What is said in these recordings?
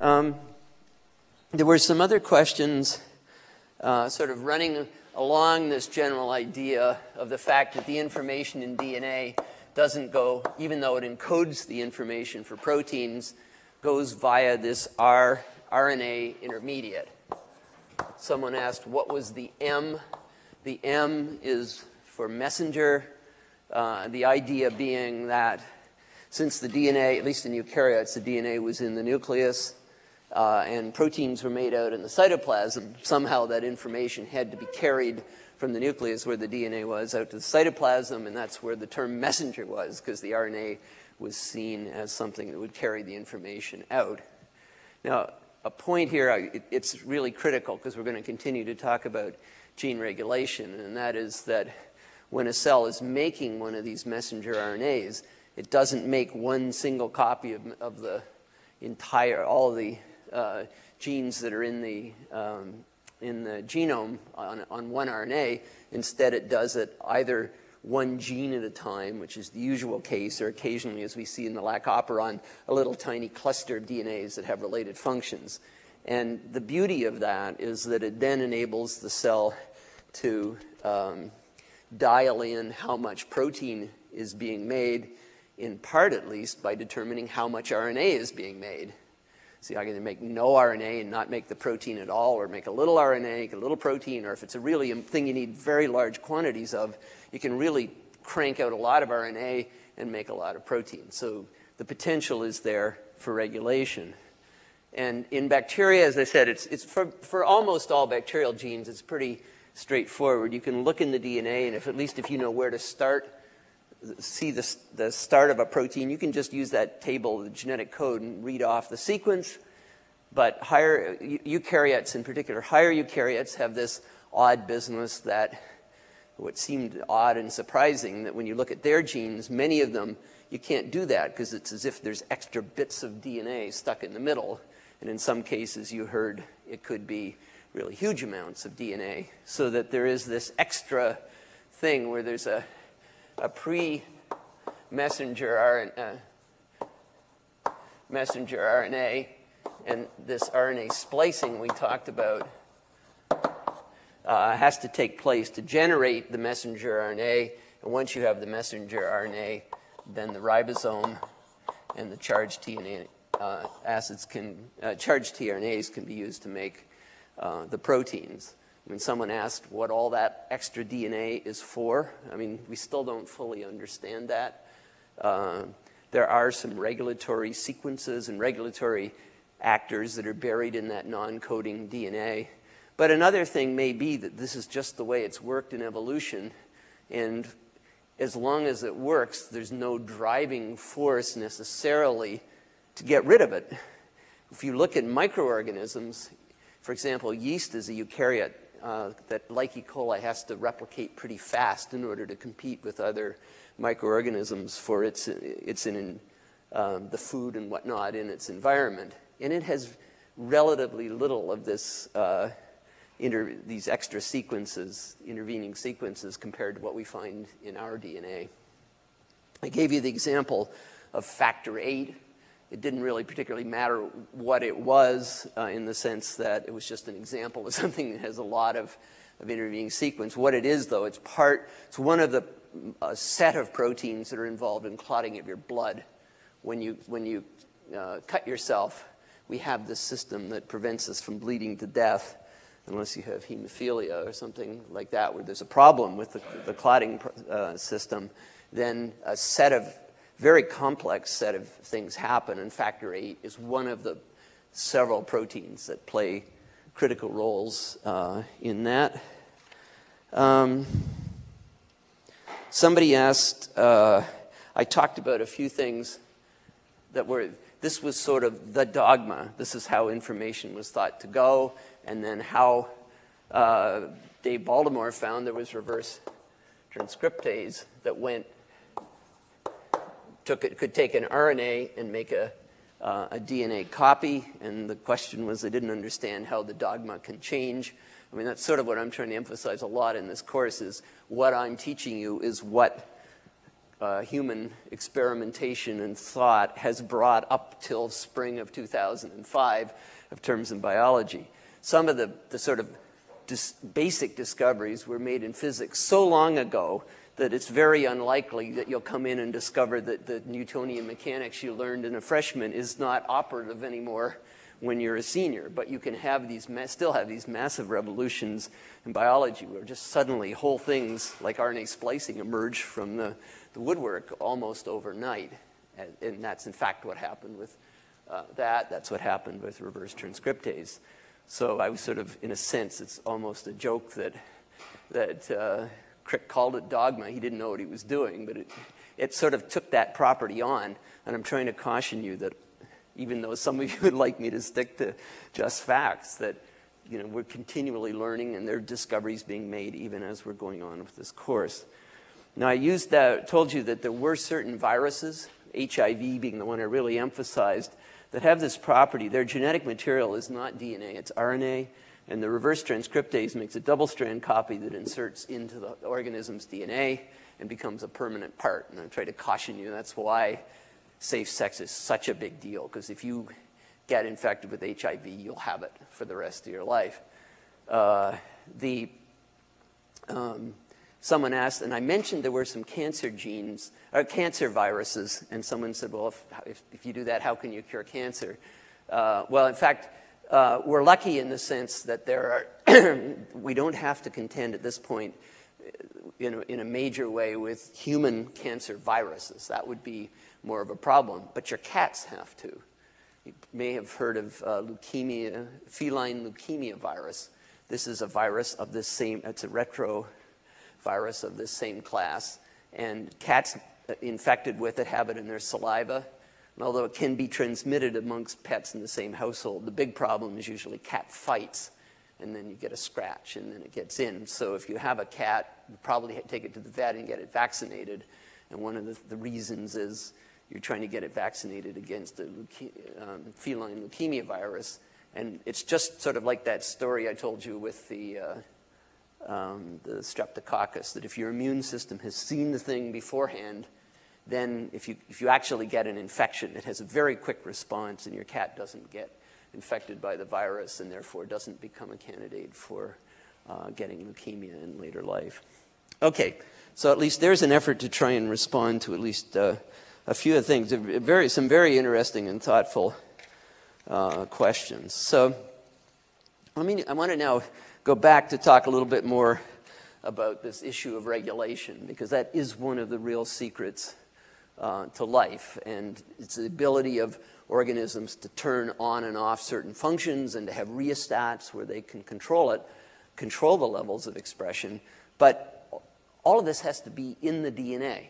Um, there were some other questions uh, sort of running along this general idea of the fact that the information in DNA doesn't go, even though it encodes the information for proteins, goes via this R RNA intermediate. Someone asked what was the M. The M is for messenger. Uh, the idea being that since the DNA, at least in eukaryotes, the DNA was in the nucleus uh, and proteins were made out in the cytoplasm, somehow that information had to be carried from the nucleus where the DNA was out to the cytoplasm, and that's where the term messenger was, because the RNA was seen as something that would carry the information out. Now, a point here, it's really critical because we're going to continue to talk about gene regulation, and that is that when a cell is making one of these messenger RNAs, it doesn't make one single copy of, of the entire, all the uh, genes that are in the, um, in the genome on, on one RNA. Instead, it does it either one gene at a time, which is the usual case, or occasionally, as we see in the lac-operon, a little tiny cluster of DNAs that have related functions. And the beauty of that is that it then enables the cell to um, dial in how much protein is being made, in part at least, by determining how much RNA is being made. So I can make no RNA and not make the protein at all, or make a little RNA, a little protein, or if it's a really thing you need very large quantities of, you can really crank out a lot of RNA and make a lot of protein. So the potential is there for regulation. And in bacteria, as I said, it's, it's for, for almost all bacterial genes, it's pretty straightforward. You can look in the DNA, and if at least if you know where to start, see the, the start of a protein, you can just use that table, the genetic code, and read off the sequence. But higher eukaryotes in particular, higher eukaryotes have this odd business that what seemed odd and surprising that when you look at their genes, many of them, you can't do that because it's as if there's extra bits of DNA stuck in the middle. And in some cases, you heard it could be really huge amounts of DNA. So that there is this extra thing where there's a a RNA, uh, messenger RNA, and this RNA splicing we talked about uh, has to take place to generate the messenger RNA. And once you have the messenger RNA, then the ribosome and the charged tRNA uh, acids can, uh, charged tRNAs can be used to make uh, the proteins. When someone asked what all that extra DNA is for, I mean, we still don't fully understand that. Uh, there are some regulatory sequences and regulatory actors that are buried in that non-coding DNA. But another thing may be that this is just the way it's worked in evolution. And as long as it works, there's no driving force necessarily to get rid of it. If you look at microorganisms, for example, yeast is a eukaryote uh, that, like E. coli, has to replicate pretty fast in order to compete with other microorganisms for its, its in um, the food and whatnot in its environment. And it has relatively little of this, uh, these extra sequences, intervening sequences, compared to what we find in our DNA. I gave you the example of factor VIII it didn't really particularly matter what it was uh, in the sense that it was just an example of something that has a lot of, of intervening sequence. What it is, though, it's part, it's one of the a set of proteins that are involved in clotting of your blood. When you, when you uh, cut yourself, we have this system that prevents us from bleeding to death unless you have hemophilia or something like that, where there's a problem with the, the clotting uh, system. Then a set of very complex set of things happen, and factor VIII is one of the several proteins that play critical roles uh, in that. Um, somebody asked, uh, I talked about a few things that were, this was sort of the dogma. This is how information was thought to go, and then how uh, Dave Baltimore found there was reverse transcriptase that went took it, could take an RNA and make a, uh, a DNA copy, and the question was they didn't understand how the dogma can change. I mean, that's sort of what I'm trying to emphasize a lot in this course is what I'm teaching you is what uh, human experimentation and thought has brought up till spring of 2005 of terms in biology. Some of the, the sort of dis basic discoveries were made in physics so long ago that it's very unlikely that you'll come in and discover that the Newtonian mechanics you learned in a freshman is not operative anymore when you're a senior. But you can have these, still have these massive revolutions in biology where just suddenly whole things like RNA splicing emerge from the, the woodwork almost overnight. And, and, that's in fact what happened with uh, that. That's what happened with reverse transcriptase. So I was sort of, in a sense, it's almost a joke that, that uh, Crick called it dogma. He didn't know what he was doing, but it, it sort of took that property on. And I'm trying to caution you that even though some of you would like me to stick to just facts, that you know, we're continually learning and there are discoveries being made even as we're going on with this course. Now, I used that, told you that there were certain viruses, HIV being the one I really emphasized, that have this property. Their genetic material is not DNA, it's RNA, and the reverse transcriptase makes a double strand copy that inserts into the organism's DNA and becomes a permanent part. And I try to caution you that's why safe sex is such a big deal, because if you get infected with HIV, you'll have it for the rest of your life. Uh, the, um, someone asked, and I mentioned there were some cancer genes, or cancer viruses, and someone said, well, if, if, if you do that, how can you cure cancer? Uh, well, in fact, uh, Uh, we're lucky in the sense that there are, we don't have to contend at this point uh, in a, in a major way with human cancer viruses. That would be more of a problem. But your cats have to. You may have heard of uh, leukemia, feline leukemia virus. This is a virus of this same, it's a retro virus of this same class. And cats uh, infected with it have it in their saliva. And although it can be transmitted amongst pets in the same household, the big problem is usually cat fights. And then you get a scratch and then it gets in. So if you have a cat, you probably take it to the vet and get it vaccinated. And one of the, the reasons is you're trying to get it vaccinated against the um, feline leukemia virus. And it's just sort of like that story I told you with the, uh, um, the streptococcus, that if your immune system has seen the thing beforehand, then if you, if you actually get an infection, it has a very quick response and your cat doesn't get infected by the virus and therefore doesn't become a candidate for uh, getting leukemia in later life. Okay, so at least there's an effort to try and respond to at least uh, a few of the things, very, some very interesting and thoughtful uh, questions. So let me, I want to now go back to talk a little bit more about this issue of regulation, because that is one of the real secrets uh, to life. And it's the ability of organisms to turn on and off certain functions and to have rheostats where they can control it, control the levels of expression. But all of this has to be in the DNA.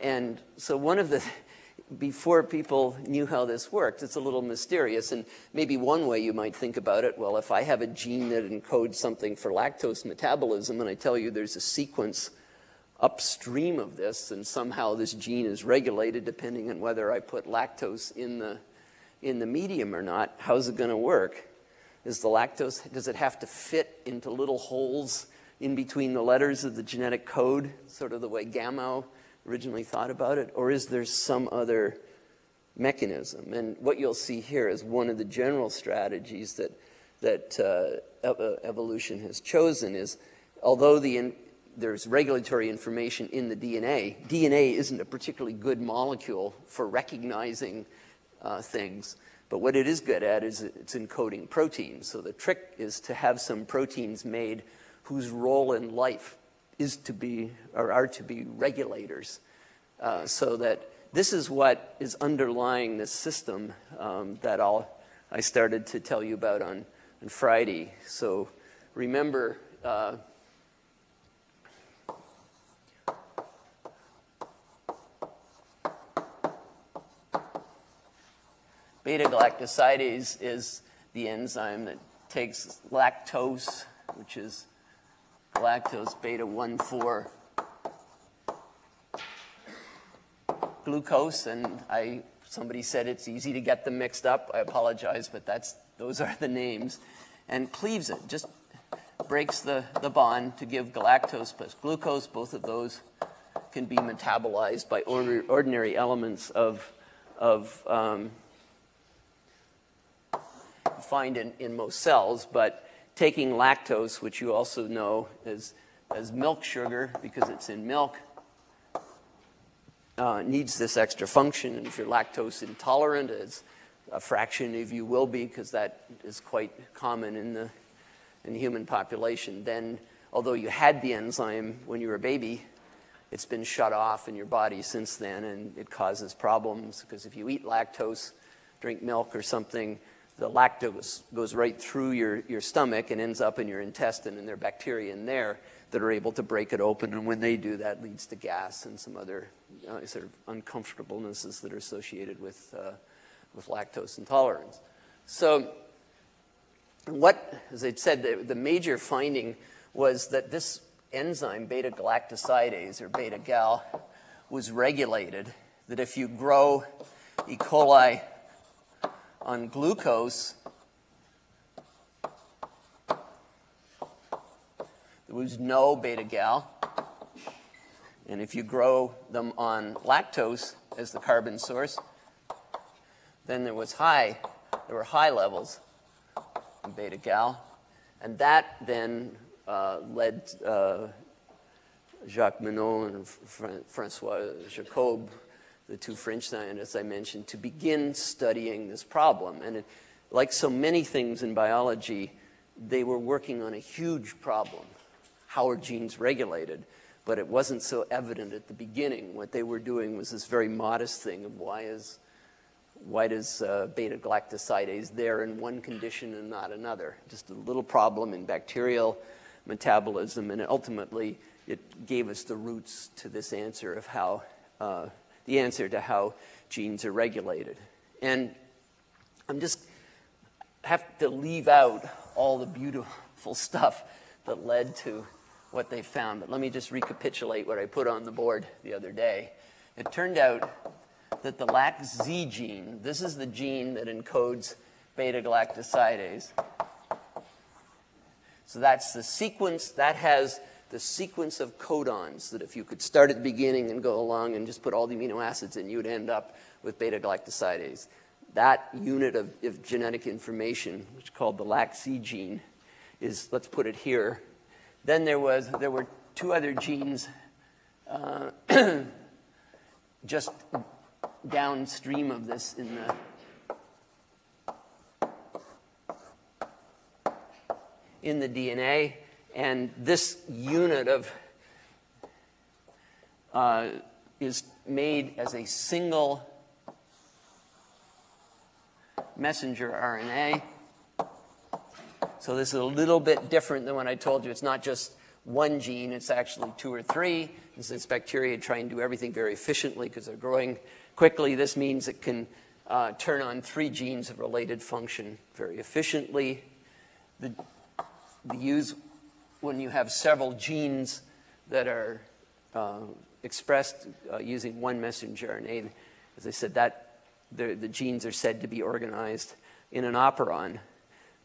And so one of the, before people knew how this worked, it's a little mysterious. And maybe one way you might think about it, well, if I have a gene that encodes something for lactose metabolism and I tell you there's a sequence upstream of this and somehow this gene is regulated depending on whether I put lactose in the, in the medium or not, how's it going to work? Is the lactose, does it have to fit into little holes in between the letters of the genetic code, sort of the way Gamow originally thought about it, or is there some other mechanism? And what you'll see here is one of the general strategies that, that uh, uh evolution has chosen is, although the there's regulatory information in the DNA, DNA isn't a particularly good molecule for recognizing uh, things. But what it is good at is it's encoding proteins. So the trick is to have some proteins made whose role in life is to be, or are to be regulators. Uh, so that this is what is underlying this system um, that I'll, I started to tell you about on, on Friday. So remember, uh, beta-galactosidase is the enzyme that takes lactose, which is galactose beta 1,4 glucose, and I, somebody said it's easy to get them mixed up. I apologize, but that's, those are the names. And cleaves it, just breaks the, the bond to give galactose plus glucose. Both of those can be metabolized by ordinary elements of, of um, find in, in most cells, but taking lactose, which you also know as, as milk sugar because it's in milk, uh, needs this extra function. And if you're lactose intolerant, as a fraction of you will be, because that is quite common in the, in the human population, then although you had the enzyme when you were a baby, it's been shut off in your body since then, and it causes problems because if you eat lactose, drink milk or something, the lactose goes right through your, your stomach and ends up in your intestine, and there are bacteria in there that are able to break it open. And when they do, that leads to gas and some other uh, sort of uncomfortablenesses that are associated with, uh, with lactose intolerance. So, what, as I said, the, the major finding was that this enzyme, beta galactosidase or beta gal, was regulated. That if you grow E. coli on glucose, there was no beta gal. And if you grow them on lactose as the carbon source, then there was high, there were high levels of beta gal. And that then uh, led uh, Jacques Monod and Francois Jacob the two French scientists I mentioned, to begin studying this problem. And it, like so many things in biology, they were working on a huge problem. How are genes regulated? But it wasn't so evident at the beginning. What they were doing was this very modest thing of why is why does uh, beta galactosidase there in one condition and not another? Just a little problem in bacterial metabolism, and ultimately it gave us the roots to this answer of how uh, the answer to how genes are regulated. And I'm just have to leave out all the beautiful stuff that led to what they found. But let me just recapitulate what I put on the board the other day. It turned out that the LAC-Z gene, this is the gene that encodes beta galactosidase. So that's the sequence that has the sequence of codons that if you could start at the beginning and go along and just put all the amino acids in, you'd end up with beta galactosidase. That unit of, of genetic information, which is called the LAC-Z gene, is, let's put it here. Then there, was, there were two other genes uh, just downstream of this in the in the DNA. And this unit of uh, is made as a single messenger RNA. So this is a little bit different than when I told you it's not just one gene, it's actually two or three. Since bacteria try and do everything very efficiently because they're growing quickly, this means it can uh, turn on three genes of related function very efficiently. The, the use when you have several genes that are uh, expressed uh, using one messenger RNA, as I said, that the, the genes are said to be organized in an operon.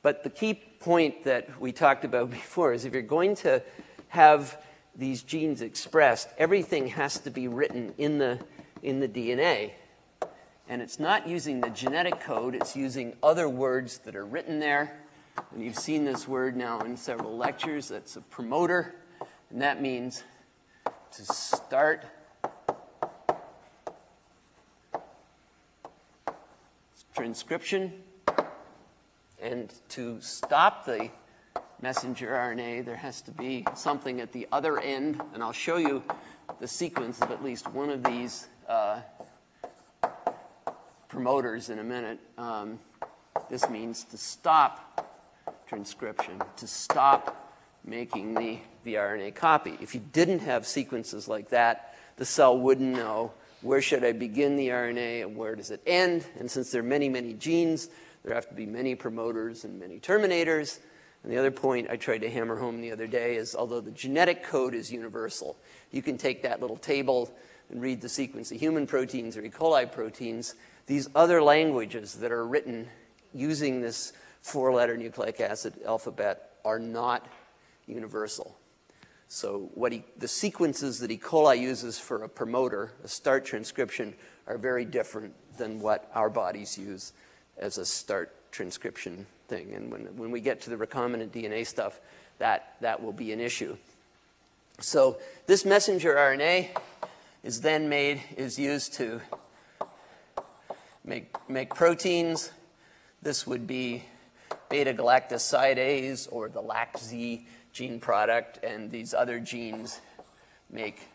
But the key point that we talked about before is if you're going to have these genes expressed, everything has to be written in the, in the DNA. And it's not using the genetic code, it's using other words that are written there and you've seen this word now in several lectures. That's a promoter. And that means to start transcription and to stop the messenger RNA, there has to be something at the other end. And I'll show you the sequence of at least one of these uh, promoters in a minute. Um, this means to stop transcription to stop making the, the RNA copy. If you didn't have sequences like that, the cell wouldn't know where should I begin the RNA and where does it end. And since there are many, many genes, there have to be many promoters and many terminators. And the other point I tried to hammer home the other day is although the genetic code is universal, you can take that little table and read the sequence of human proteins or E. coli proteins. These other languages that are written using this four letter nucleic acid alphabet are not universal. So what he, the sequences that E. coli uses for a promoter, a start transcription, are very different than what our bodies use as a start transcription thing. And when, when we get to the recombinant DNA stuff, that, that will be an issue. So this messenger RNA is then made, is used to make, make proteins. This would be beta galactosidase or the LAC-Z gene product, and these other genes make.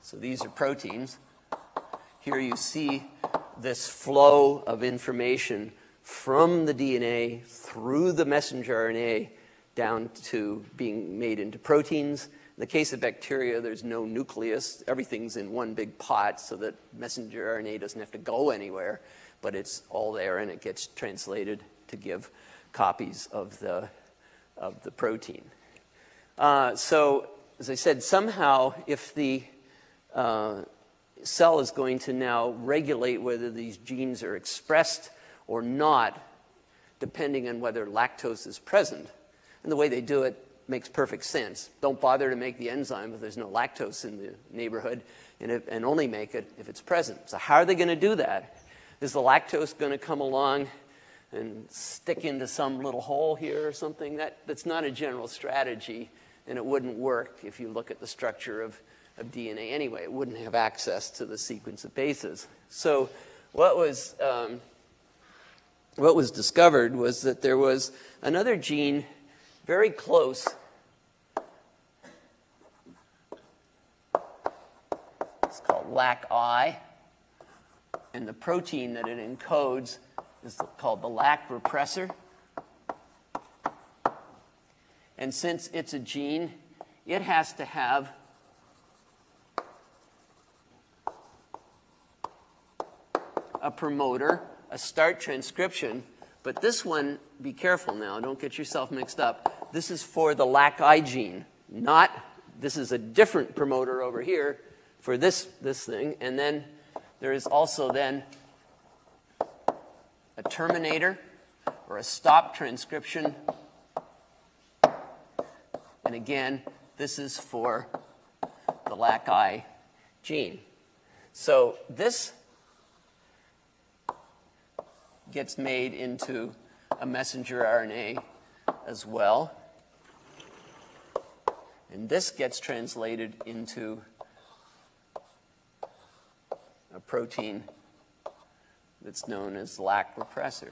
So these are proteins. Here you see this flow of information from the DNA through the messenger RNA down to being made into proteins. In the case of bacteria, there's no nucleus. Everything's in one big pot so that messenger RNA doesn't have to go anywhere, but it's all there and it gets translated to give copies of the, of the protein. Uh, so, as I said, somehow if the uh, cell is going to now regulate whether these genes are expressed or not, depending on whether lactose is present. And the way they do it makes perfect sense. Don't bother to make the enzyme if there's no lactose in the neighborhood, and, if, and only make it if it's present. So, how are they going to do that? Is the lactose going to come along and stick into some little hole here or something? That, that's not a general strategy, and it wouldn't work if you look at the structure of of DNA anyway. It wouldn't have access to the sequence of bases. So what was, um, what was discovered was that there was another gene very close It's called LAC-I, and the protein that it encodes is called the LAC repressor. And since it's a gene, it has to have a promoter, a start transcription, but this one, be careful now, don't get yourself mixed up. This is for the LAC-I gene, not, this is a different promoter over here for this, this thing. And then there is also then a terminator or a stop transcription. And again, this is for the LAC-I gene. So this gets made into a messenger RNA as well. And this gets translated into a protein that's known as LAC repressor.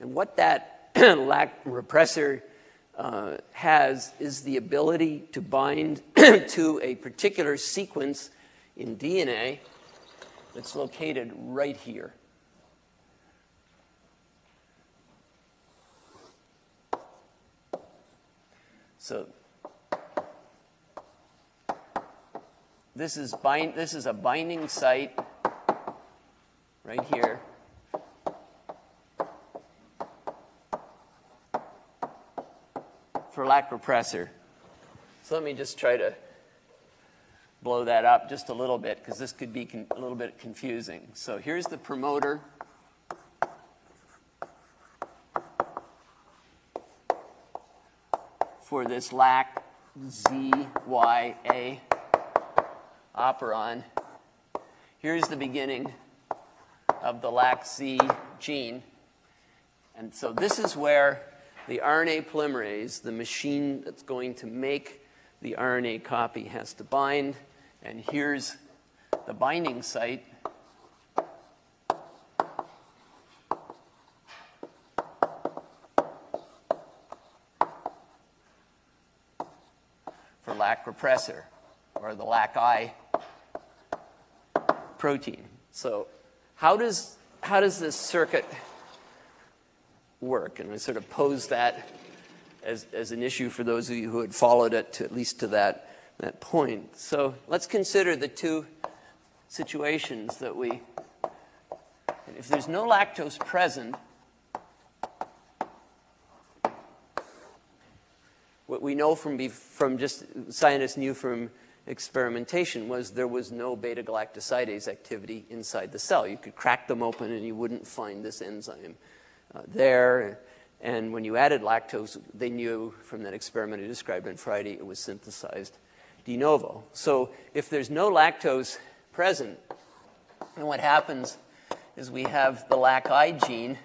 And what that LAC repressor uh, has is the ability to bind to a particular sequence in DNA that's located right here. So this is bind this is a binding site right here. For LAC repressor. So let me just try to blow that up just a little bit because this could be a little bit confusing. So here's the promoter. For this LAC ZYA operon. Here's the beginning of the LAC-Z gene. And so this is where the RNA polymerase, the machine that's going to make the RNA copy, has to bind. And here's the binding site. for LAC repressor or the LAC-I protein. So how does, how does this circuit work? And I sort of pose that as, as an issue for those of you who had followed it to at least to that that point. So let's consider the two situations that we, if there's no lactose present, what we know from, be from just scientists knew from experimentation was there was no beta galactosidase activity inside the cell. You could crack them open and you wouldn't find this enzyme uh, there. And when you added lactose, they knew from that experiment I described on Friday, it was synthesized de novo. So if there's no lactose present, then what happens is we have the LAC-I gene,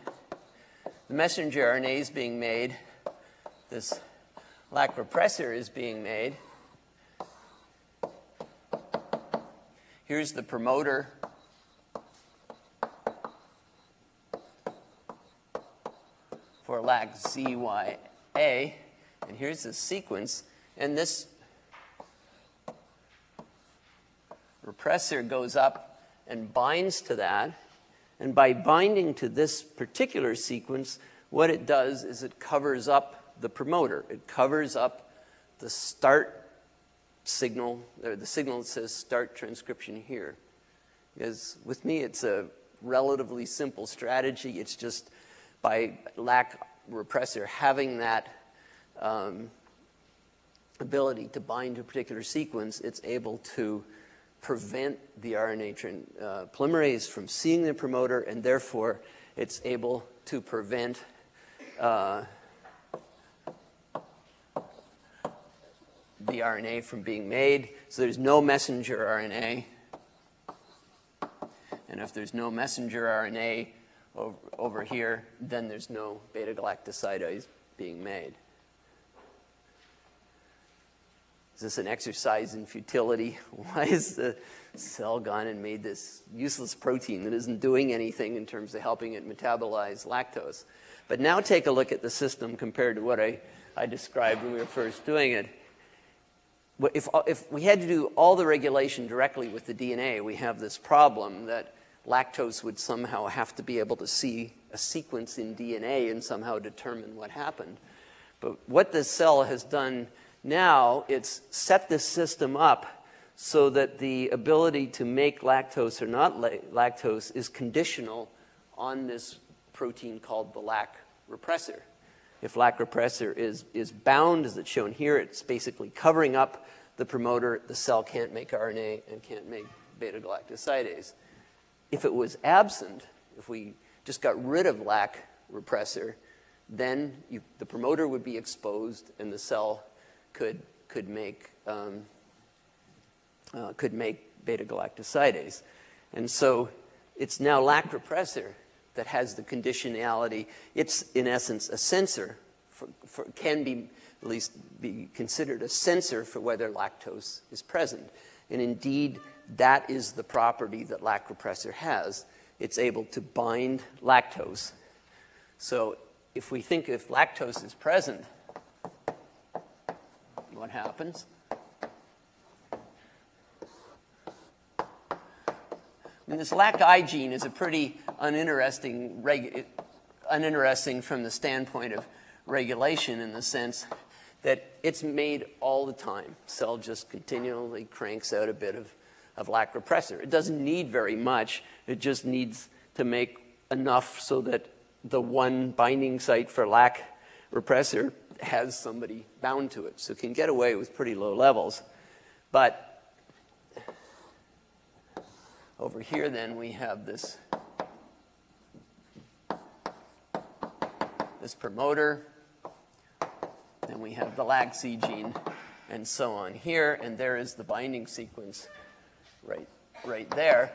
the messenger RNA is being made, this lac repressor is being made. Here's the promoter. For lac ZYA. And here's the sequence. And this repressor goes up and binds to that. And by binding to this particular sequence, what it does is it covers up the promoter. It covers up the start signal, the signal that says start transcription here. Because with me, it's a relatively simple strategy. It's just by lac repressor having that um, ability to bind to a particular sequence, it's able to prevent the RNA uh, polymerase from seeing the promoter, and therefore it's able to prevent uh, the RNA from being made. So there's no messenger RNA. And if there's no messenger RNA over, over here, then there's no beta galactosidase being made. Is this an exercise in futility? Why has the cell gone and made this useless protein that isn't doing anything in terms of helping it metabolize lactose? But now take a look at the system compared to what I, I described when we were first doing it. If, uh, if we had to do all the regulation directly with the DNA, we have this problem that lactose would somehow have to be able to see a sequence in DNA and somehow determine what happened. But what this cell has done now it's set this system up so that the ability to make lactose or not lactose is conditional on this protein called the lac repressor. If lac repressor is, is bound, as it's shown here, it's basically covering up the promoter. The cell can't make RNA and can't make beta galactosidase. If it was absent, if we just got rid of lac repressor, then you, the promoter would be exposed and the cell could, could, make, um, uh, could make beta galactosidase. And so it's now lac repressor that has the conditionality. It's, in essence, a sensor, for, for, can be at least be considered a sensor for whether lactose is present. And indeed, that is the property that lac repressor has. It's able to bind lactose. So if we think if lactose is present, what happens. This LAC-I gene is a pretty uninteresting, uninteresting from the standpoint of regulation in the sense that it's made all the time. Cell just continually cranks out a bit of, of lac repressor. It doesn't need very much. It just needs to make enough so that the one binding site for lac repressor has somebody bound to it. So it can get away with pretty low levels. But over here, then, we have this, this promoter. Then we have the LAC-Z gene, and so on here. And there is the binding sequence right, right there.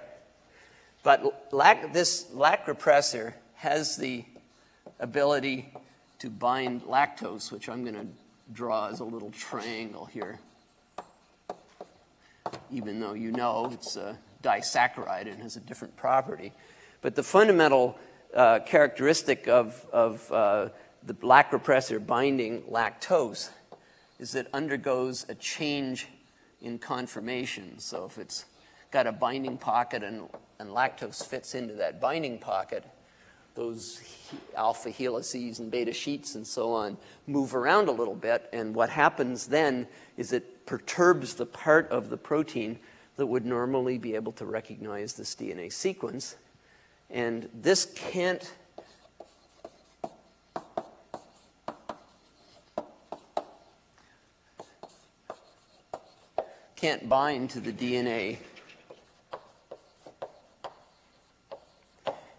But lac, this lac repressor has the ability to bind lactose, which I'm going to draw as a little triangle here, even though you know it's a disaccharide and has a different property. But the fundamental uh, characteristic of, of uh, the lac repressor binding lactose is it undergoes a change in conformation. So if it's got a binding pocket and, and lactose fits into that binding pocket, those alpha helices and beta sheets and so on move around a little bit. And what happens then is it perturbs the part of the protein that would normally be able to recognize this DNA sequence. And this can't can't bind to the DNA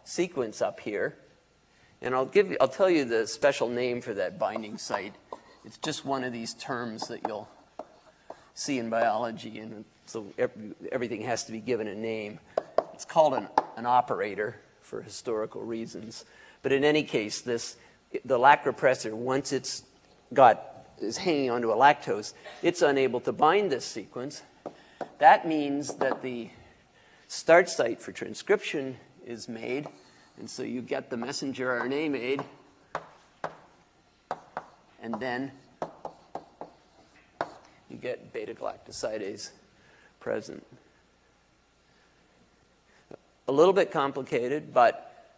sequence up here. And I'll, give you, I'll tell you the special name for that binding site. It's just one of these terms that you'll see in biology, and so everything has to be given a name. It's called an, an operator for historical reasons. But in any case, this, the lac repressor, once it's got, is hanging onto a lactose, it's unable to bind this sequence. That means that the start site for transcription is made, and so you get the messenger RNA made, and then you get beta galactosidase present. A little bit complicated, but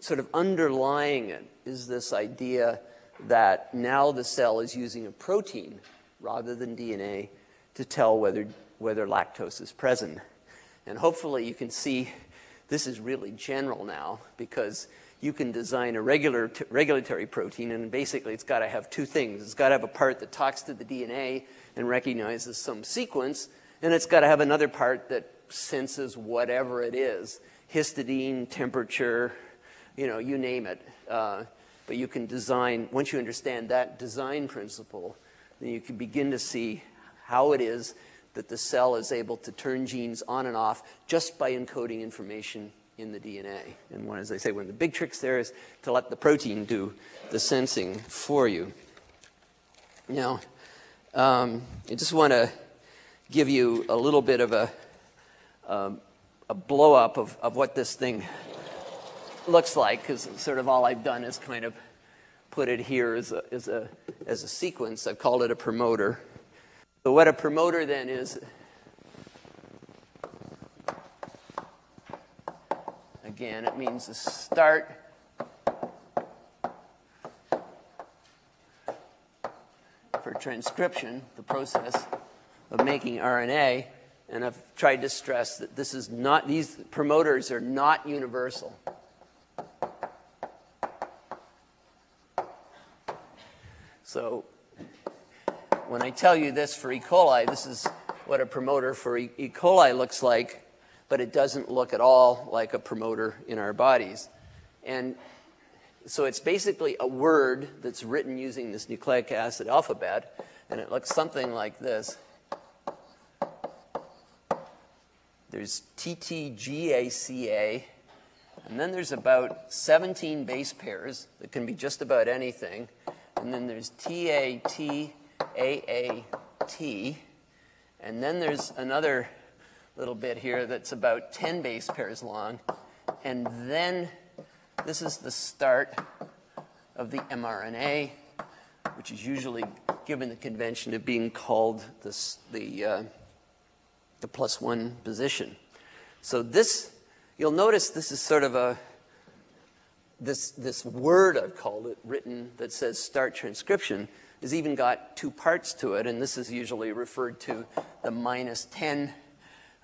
sort of underlying it is this idea that now the cell is using a protein rather than DNA to tell whether, whether lactose is present. And hopefully you can see this is really general now because you can design a regular regulatory protein and basically it's got to have two things. It's got to have a part that talks to the DNA and recognizes some sequence and it's got to have another part that senses whatever it is, histidine, temperature, you know, you name it. Uh, but you can design, once you understand that design principle, then you can begin to see how it is that the cell is able to turn genes on and off just by encoding information in the DNA. And one, as I say, one of the big tricks there is to let the protein do the sensing for you. Now, um, I just want to give you a little bit of a, um, a blow up of, of what this thing looks like, because sort of all I've done is kind of put it here as a, as a, as a sequence. I've called it a promoter. So what a promoter then is, again, it means the start for transcription, the process of making RNA. And I've tried to stress that this is not, these promoters are not universal. So when I tell you this for E. coli, this is what a promoter for E. e. coli looks like, but it doesn't look at all like a promoter in our bodies. And so it's basically a word that's written using this nucleic acid alphabet, and it looks something like this. There's TTGACA, and then there's about 17 base pairs that can be just about anything. And then there's TATAAT. And then there's another little bit here that's about 10 base pairs long. And then this is the start of the mRNA, which is usually given the convention of being called this, the, uh, the plus one position. So this, you'll notice this is sort of a this, this word, I've called it, written that says start transcription, has even got two parts to it, and this is usually referred to the minus 10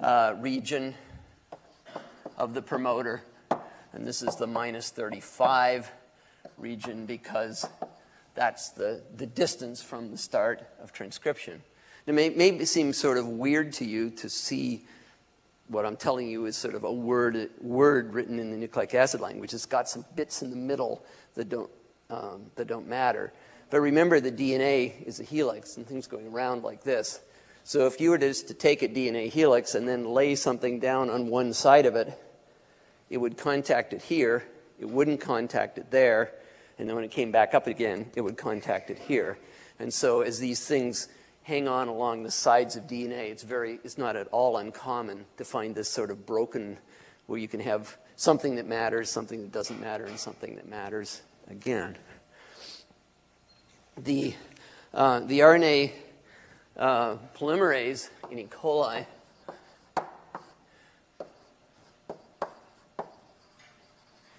uh, region of the promoter, and this is the minus 35 region because that's the, the distance from the start of transcription. It may, may seem sort of weird to you to see what I'm telling you is sort of a word, word written in the nucleic acid language. It's got some bits in the middle that don't, um, that don't matter. But remember, the DNA is a helix, and things going around like this. So if you were just to take a DNA helix and then lay something down on one side of it, it would contact it here, it wouldn't contact it there, and then when it came back up again, it would contact it here. And so as these things hang on along the sides of DNA. It's very, it's not at all uncommon to find this sort of broken, where you can have something that matters, something that doesn't matter, and something that matters again. The, uh, the RNA uh, polymerase in E. coli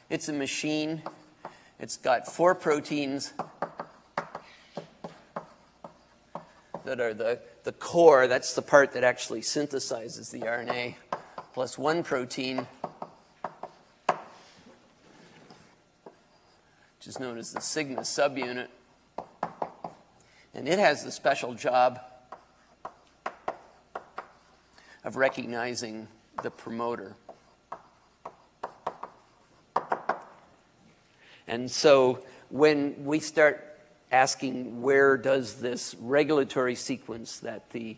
it's a machine. It's got four proteins that are the, the core, that's the part that actually synthesizes the RNA, plus one protein, which is known as the sigma subunit. And it has the special job of recognizing the promoter. And so when we start asking where does this regulatory sequence that the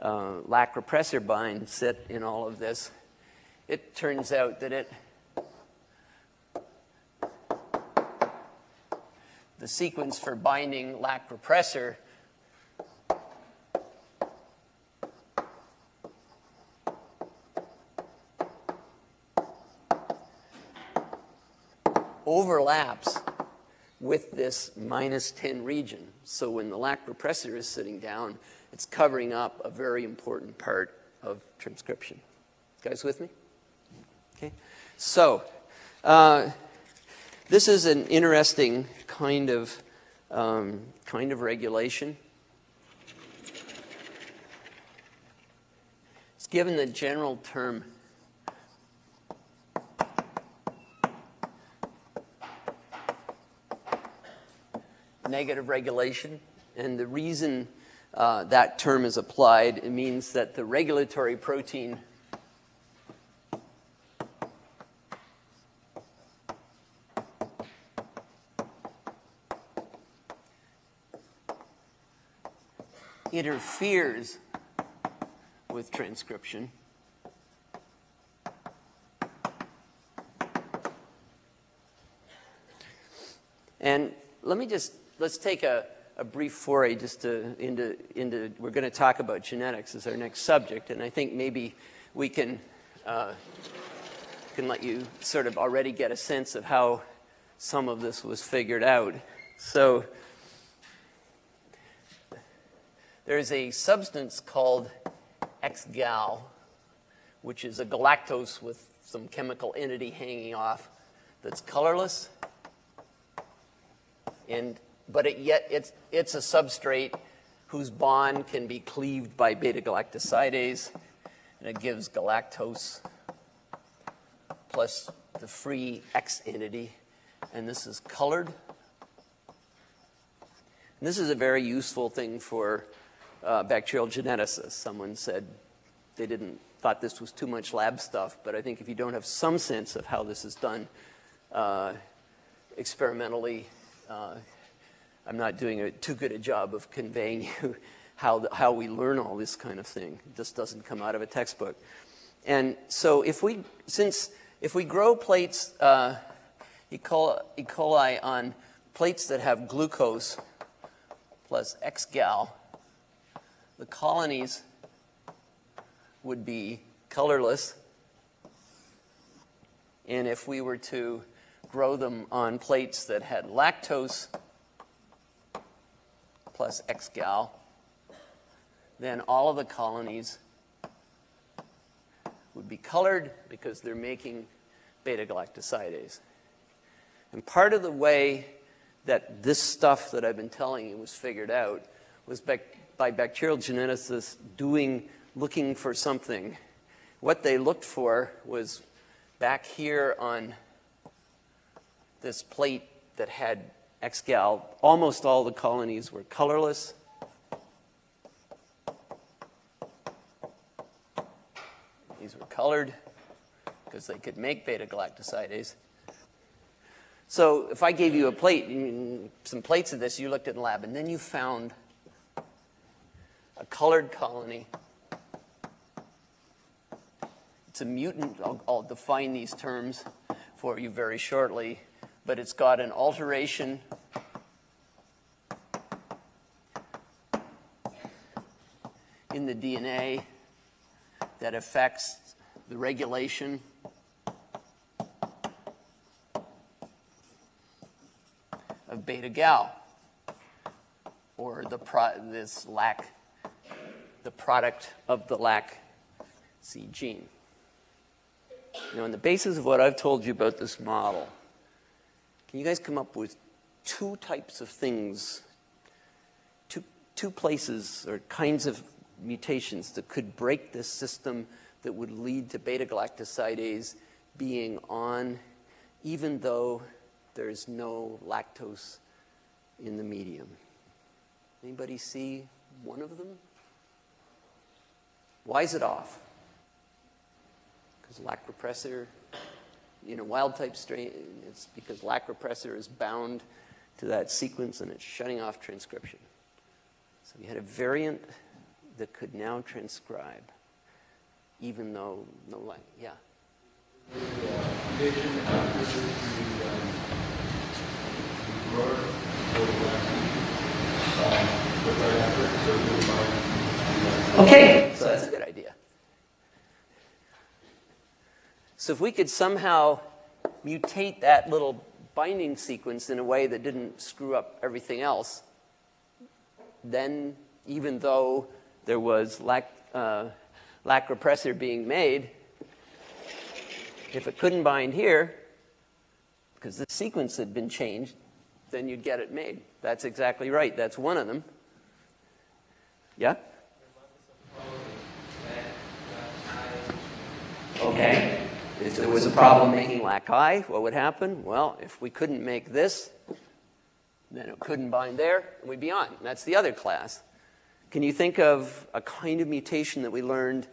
uh, lac repressor bind sit in all of this, it turns out that it the sequence for binding lac repressor overlaps with this minus 10 region. So when the lac repressor is sitting down, it's covering up a very important part of transcription. guys with me? Okay. So uh, this is an interesting kind of um, kind of regulation. It's given the general term negative regulation. And the reason uh, that term is applied, it means that the regulatory protein interferes with transcription. And let me just let's take a, a brief foray just to, into, into, we're going to talk about genetics as our next subject, and I think maybe we can, uh, can let you sort of already get a sense of how some of this was figured out. So there's a substance called X-gal, which is a galactose with some chemical entity hanging off that's colorless. And but it yet it's, it's a substrate whose bond can be cleaved by beta galactosidase, and it gives galactose plus the free X entity, and this is colored. And this is a very useful thing for uh, bacterial geneticists. Someone said they didn't thought this was too much lab stuff, but I think if you don't have some sense of how this is done uh, experimentally, uh, I'm not doing a, too good a job of conveying you how, the, how we learn all this kind of thing. It just doesn't come out of a textbook. And so if we, since if we grow plates, uh, E. coli, on plates that have glucose plus X-gal, the colonies would be colorless. And if we were to grow them on plates that had lactose plus X-gal, then all of the colonies would be colored because they're making beta-galactosidase. And part of the way that this stuff that I've been telling you was figured out was by, by bacterial geneticists doing, looking for something. What they looked for was back here on this plate that had X-gal, almost all the colonies were colorless. These were colored because they could make beta-galactosidase. So if I gave you a plate, some plates of this, you looked at the lab, and then you found a colored colony. It's a mutant. I'll, I'll define these terms for you very shortly but it's got an alteration in the DNA that affects the regulation of beta gal or the this lac the product of the lac Z gene. Now, on the basis of what I've told you about this model, can you guys come up with two types of things, two, two places or kinds of mutations that could break this system that would lead to beta galactosidase being on, even though there's no lactose in the medium? Anybody see one of them? Why is it off? Because lac repressor in a wild type strain, it's because lac repressor is bound to that sequence and it's shutting off transcription. So we had a variant that could now transcribe, even though no lac, yeah. Okay, so that's a good idea. So if we could somehow mutate that little binding sequence in a way that didn't screw up everything else, then even though there was lac, uh, lac repressor being made, if it couldn't bind here, because the sequence had been changed, then you'd get it made. That's exactly right. That's one of them. Yeah? Okay. If there was a problem making lac-I, what would happen? Well, if we couldn't make this, then it couldn't bind there, and we'd be on. That's the other class. Can you think of a kind of mutation that we learned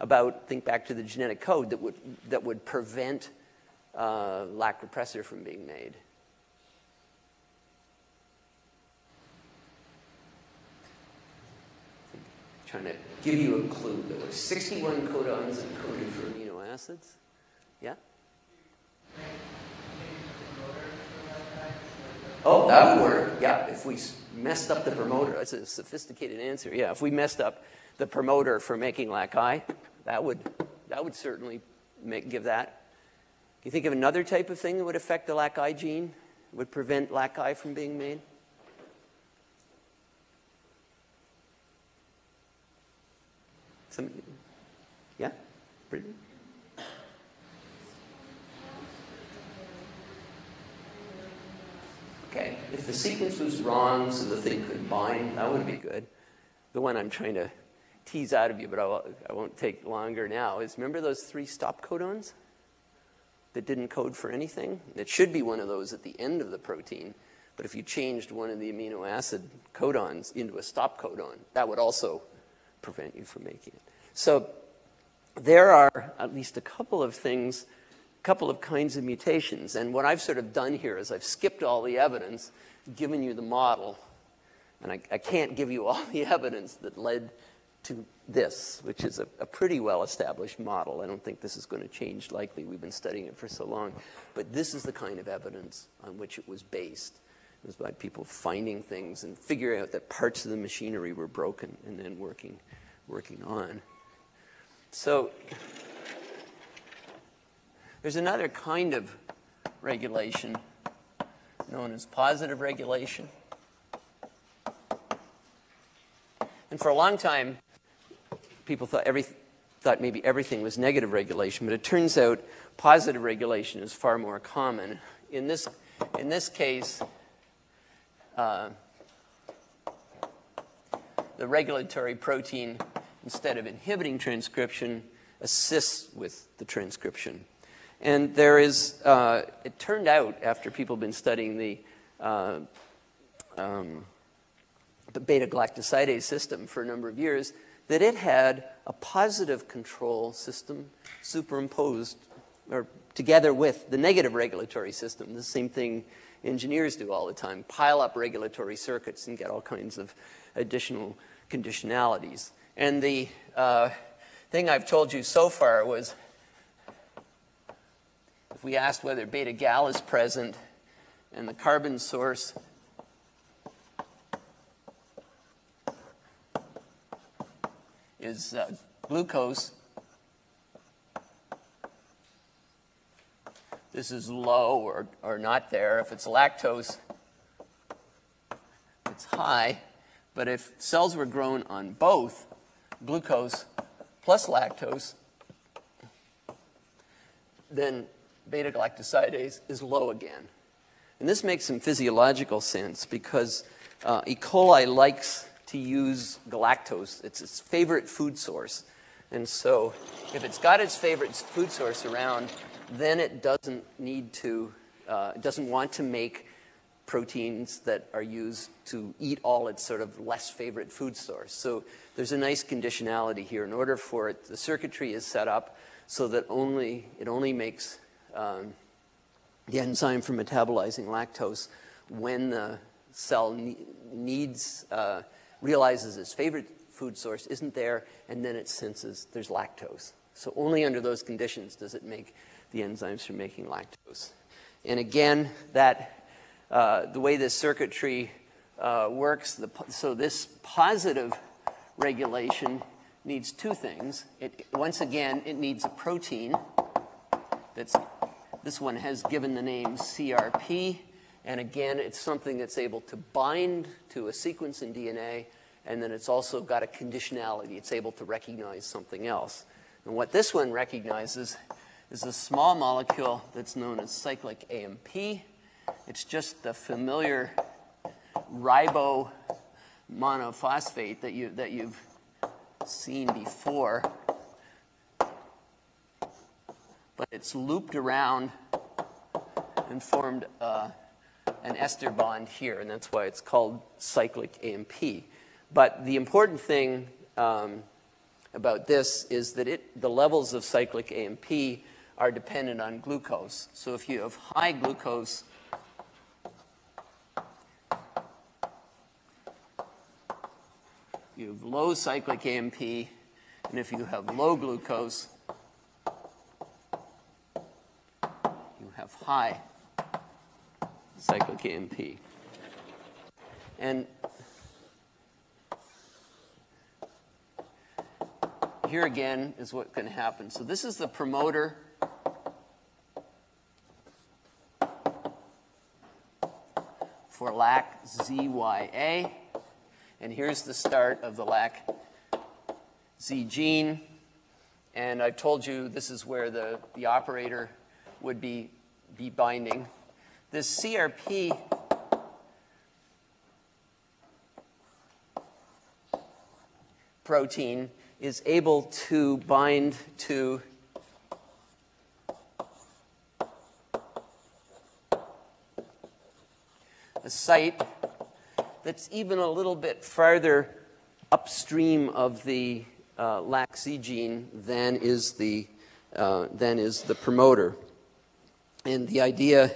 about, think back to the genetic code, that would, that would prevent uh, lac repressor from being made? trying to give you a clue. There were 61 codons encoded for amino acids. Yeah? Oh, that would work. Yeah, if we messed up the promoter, that's a sophisticated answer. Yeah, if we messed up the promoter for making lac-I, that would, that would certainly make, give that. Can you think of another type of thing that would affect the lac-I gene, would prevent lac-I from being made? Some, yeah? Brittany? Okay, if the sequence was wrong so the thing could bind, that would be good. The one I'm trying to tease out of you, but I won't take longer now, is remember those three stop codons that didn't code for anything? It should be one of those at the end of the protein, but if you changed one of the amino acid codons into a stop codon, that would also prevent you from making it. So there are at least a couple of things, couple of kinds of mutations. And what I've sort of done here is I've skipped all the evidence, given you the model, and I, I can't give you all the evidence that led to this, which is a, a pretty well-established model. I don't think this is going to change likely. We've been studying it for so long. But this is the kind of evidence on which it was based. It was by people finding things and figuring out that parts of the machinery were broken and then working, working on. So there's another kind of regulation known as positive regulation. And for a long time, people thought, every, thought maybe everything was negative regulation, but it turns out positive regulation is far more common. In this, in this case, uh, the regulatory protein instead of inhibiting transcription, assists with the transcription. And there is, uh, it turned out after people have been studying the, uh, um, the beta galactosidase system for a number of years, that it had a positive control system superimposed or together with the negative regulatory system. The same thing engineers do all the time pile up regulatory circuits and get all kinds of additional conditionalities. And the uh, thing I've told you so far was if we asked whether beta gal is present and the carbon source is uh, glucose, this is low or, or not there. If it's lactose, it's high. But if cells were grown on both, glucose plus lactose, then beta galactosidase is low again. And this makes some physiological sense because uh, E. coli likes to use galactose. It's its favorite food source. And so if it's got its favorite food source around, then it doesn't need to, uh, doesn't want to make proteins that are used to eat all its sort of less favorite food source. So there's a nice conditionality here. In order for it, the circuitry is set up so that only, it only makes um, the enzyme for metabolizing lactose when the cell ne needs, uh, realizes its favorite food source isn't there, and then it senses there's lactose. So only under those conditions does it make the enzymes for making lactose. And again, that uh, the way this circuitry uh, works, the, so this positive regulation needs two things. It, once again, it needs a protein that's, this one has given the name CRP, and again, it's something that's able to bind to a sequence in DNA, and then it's also got a conditionality. It's able to recognize something else. And what this one recognizes is a small molecule that's known as cyclic AMP. It's just the familiar ribo monophosphate that, you, that you've seen before. But it's looped around and formed uh, an ester bond here, and that's why it's called cyclic AMP. But the important thing um, about this is that it, the levels of cyclic AMP are dependent on glucose. So if you have high glucose, you have low cyclic AMP, and if you have low glucose, have high cyclic AMP. And here again is what can happen. So this is the promoter for lac ZYA. And here's the start of the lac Z gene. And I've told you this is where the, the operator would be, be binding. This CRP protein is able to bind to a site that's even a little bit farther upstream of the uh, gene than is the, uh, than is the promoter. And the idea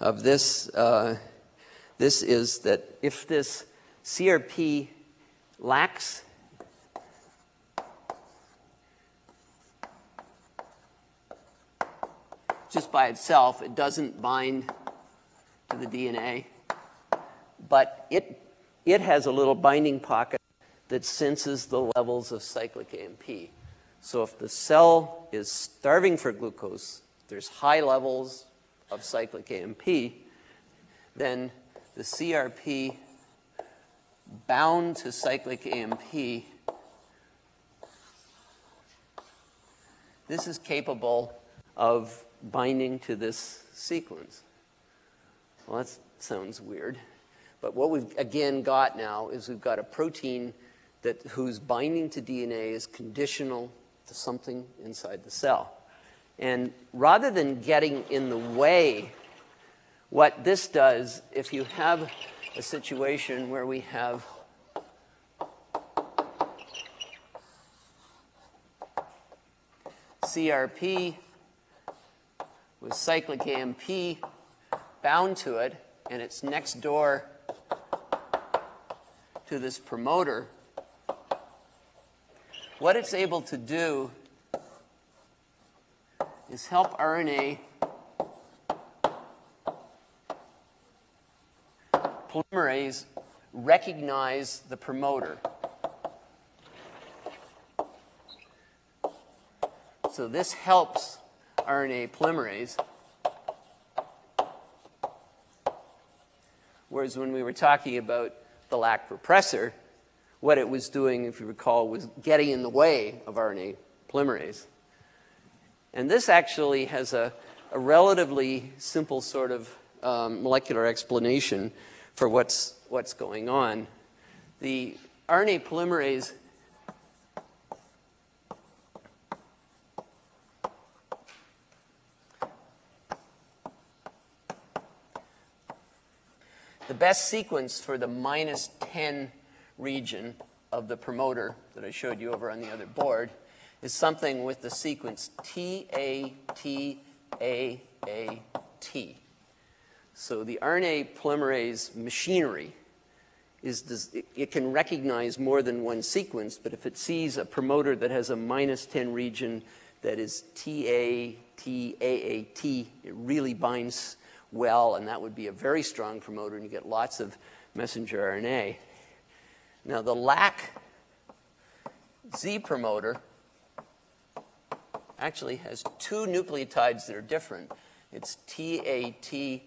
of this, uh, this is that if this CRP lacks just by itself, it doesn't bind to the DNA but it, it has a little binding pocket that senses the levels of cyclic AMP. So if the cell is starving for glucose, there's high levels of cyclic AMP, then the CRP bound to cyclic AMP, this is capable of binding to this sequence. Well, that sounds weird. But what we've again got now is we've got a protein that whose binding to DNA is conditional to something inside the cell. And rather than getting in the way, what this does, if you have a situation where we have CRP with cyclic AMP bound to it, and it's next door to this promoter, what it's able to do is help RNA polymerase recognize the promoter. So this helps RNA polymerase. Whereas when we were talking about the lac repressor, what it was doing, if you recall, was getting in the way of RNA polymerase. And this actually has a, a relatively simple sort of um, molecular explanation for what's, what's going on. The RNA polymerase The best sequence for the minus 10 region of the promoter that I showed you over on the other board is something with the sequence TATTT So the RNA polymerase machinery is it can recognize more than one sequence, but if it sees a promoter that has a minus 10 region that is TA, TAAT, it really binds well, and that would be a very strong promoter, and you get lots of messenger RNA. Now, the lac Z promoter actually has two nucleotides that are different. It's TATGTT.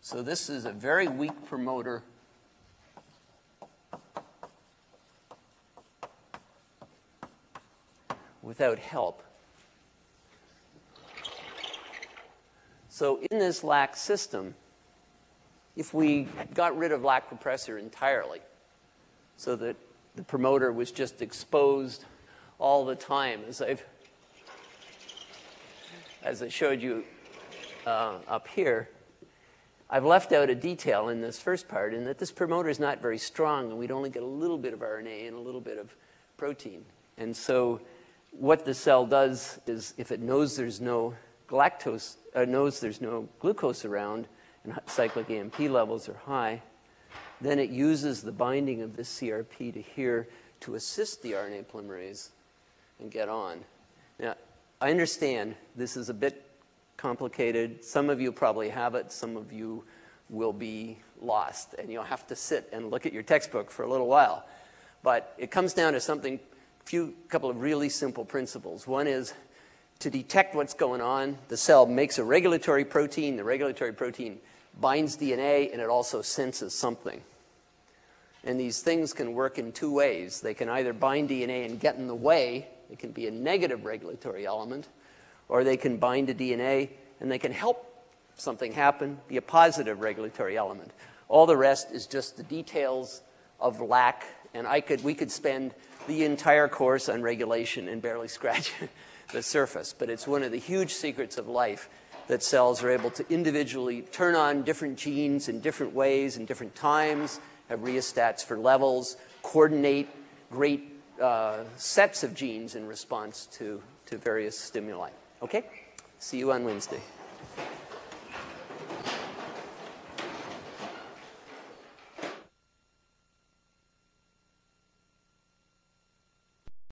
So this is a very weak promoter. without help. So in this lac system, if we got rid of lac repressor entirely, so that the promoter was just exposed all the time, as I've as I showed you uh, up here, I've left out a detail in this first part in that this promoter is not very strong, and we'd only get a little bit of RNA and a little bit of protein. And so what the cell does is if it knows there's no galactose, uh, knows there's no glucose around, and cyclic AMP levels are high, then it uses the binding of this CRP to here to assist the RNA polymerase and get on. Now, I understand this is a bit complicated. Some of you probably have it. Some of you will be lost, and you'll have to sit and look at your textbook for a little while. But it comes down to something, a few couple of really simple principles. One is to detect what's going on, the cell makes a regulatory protein. The regulatory protein binds DNA, and it also senses something. And these things can work in two ways. They can either bind DNA and get in the way, it can be a negative regulatory element, or they can bind to DNA and they can help something happen, be a positive regulatory element. All the rest is just the details of lac, and I could, we could spend the entire course on regulation and barely scratch the surface. But it's one of the huge secrets of life that cells are able to individually turn on different genes in different ways and different times, have rheostats for levels, coordinate great uh, sets of genes in response to, to various stimuli. Okay? See you on Wednesday.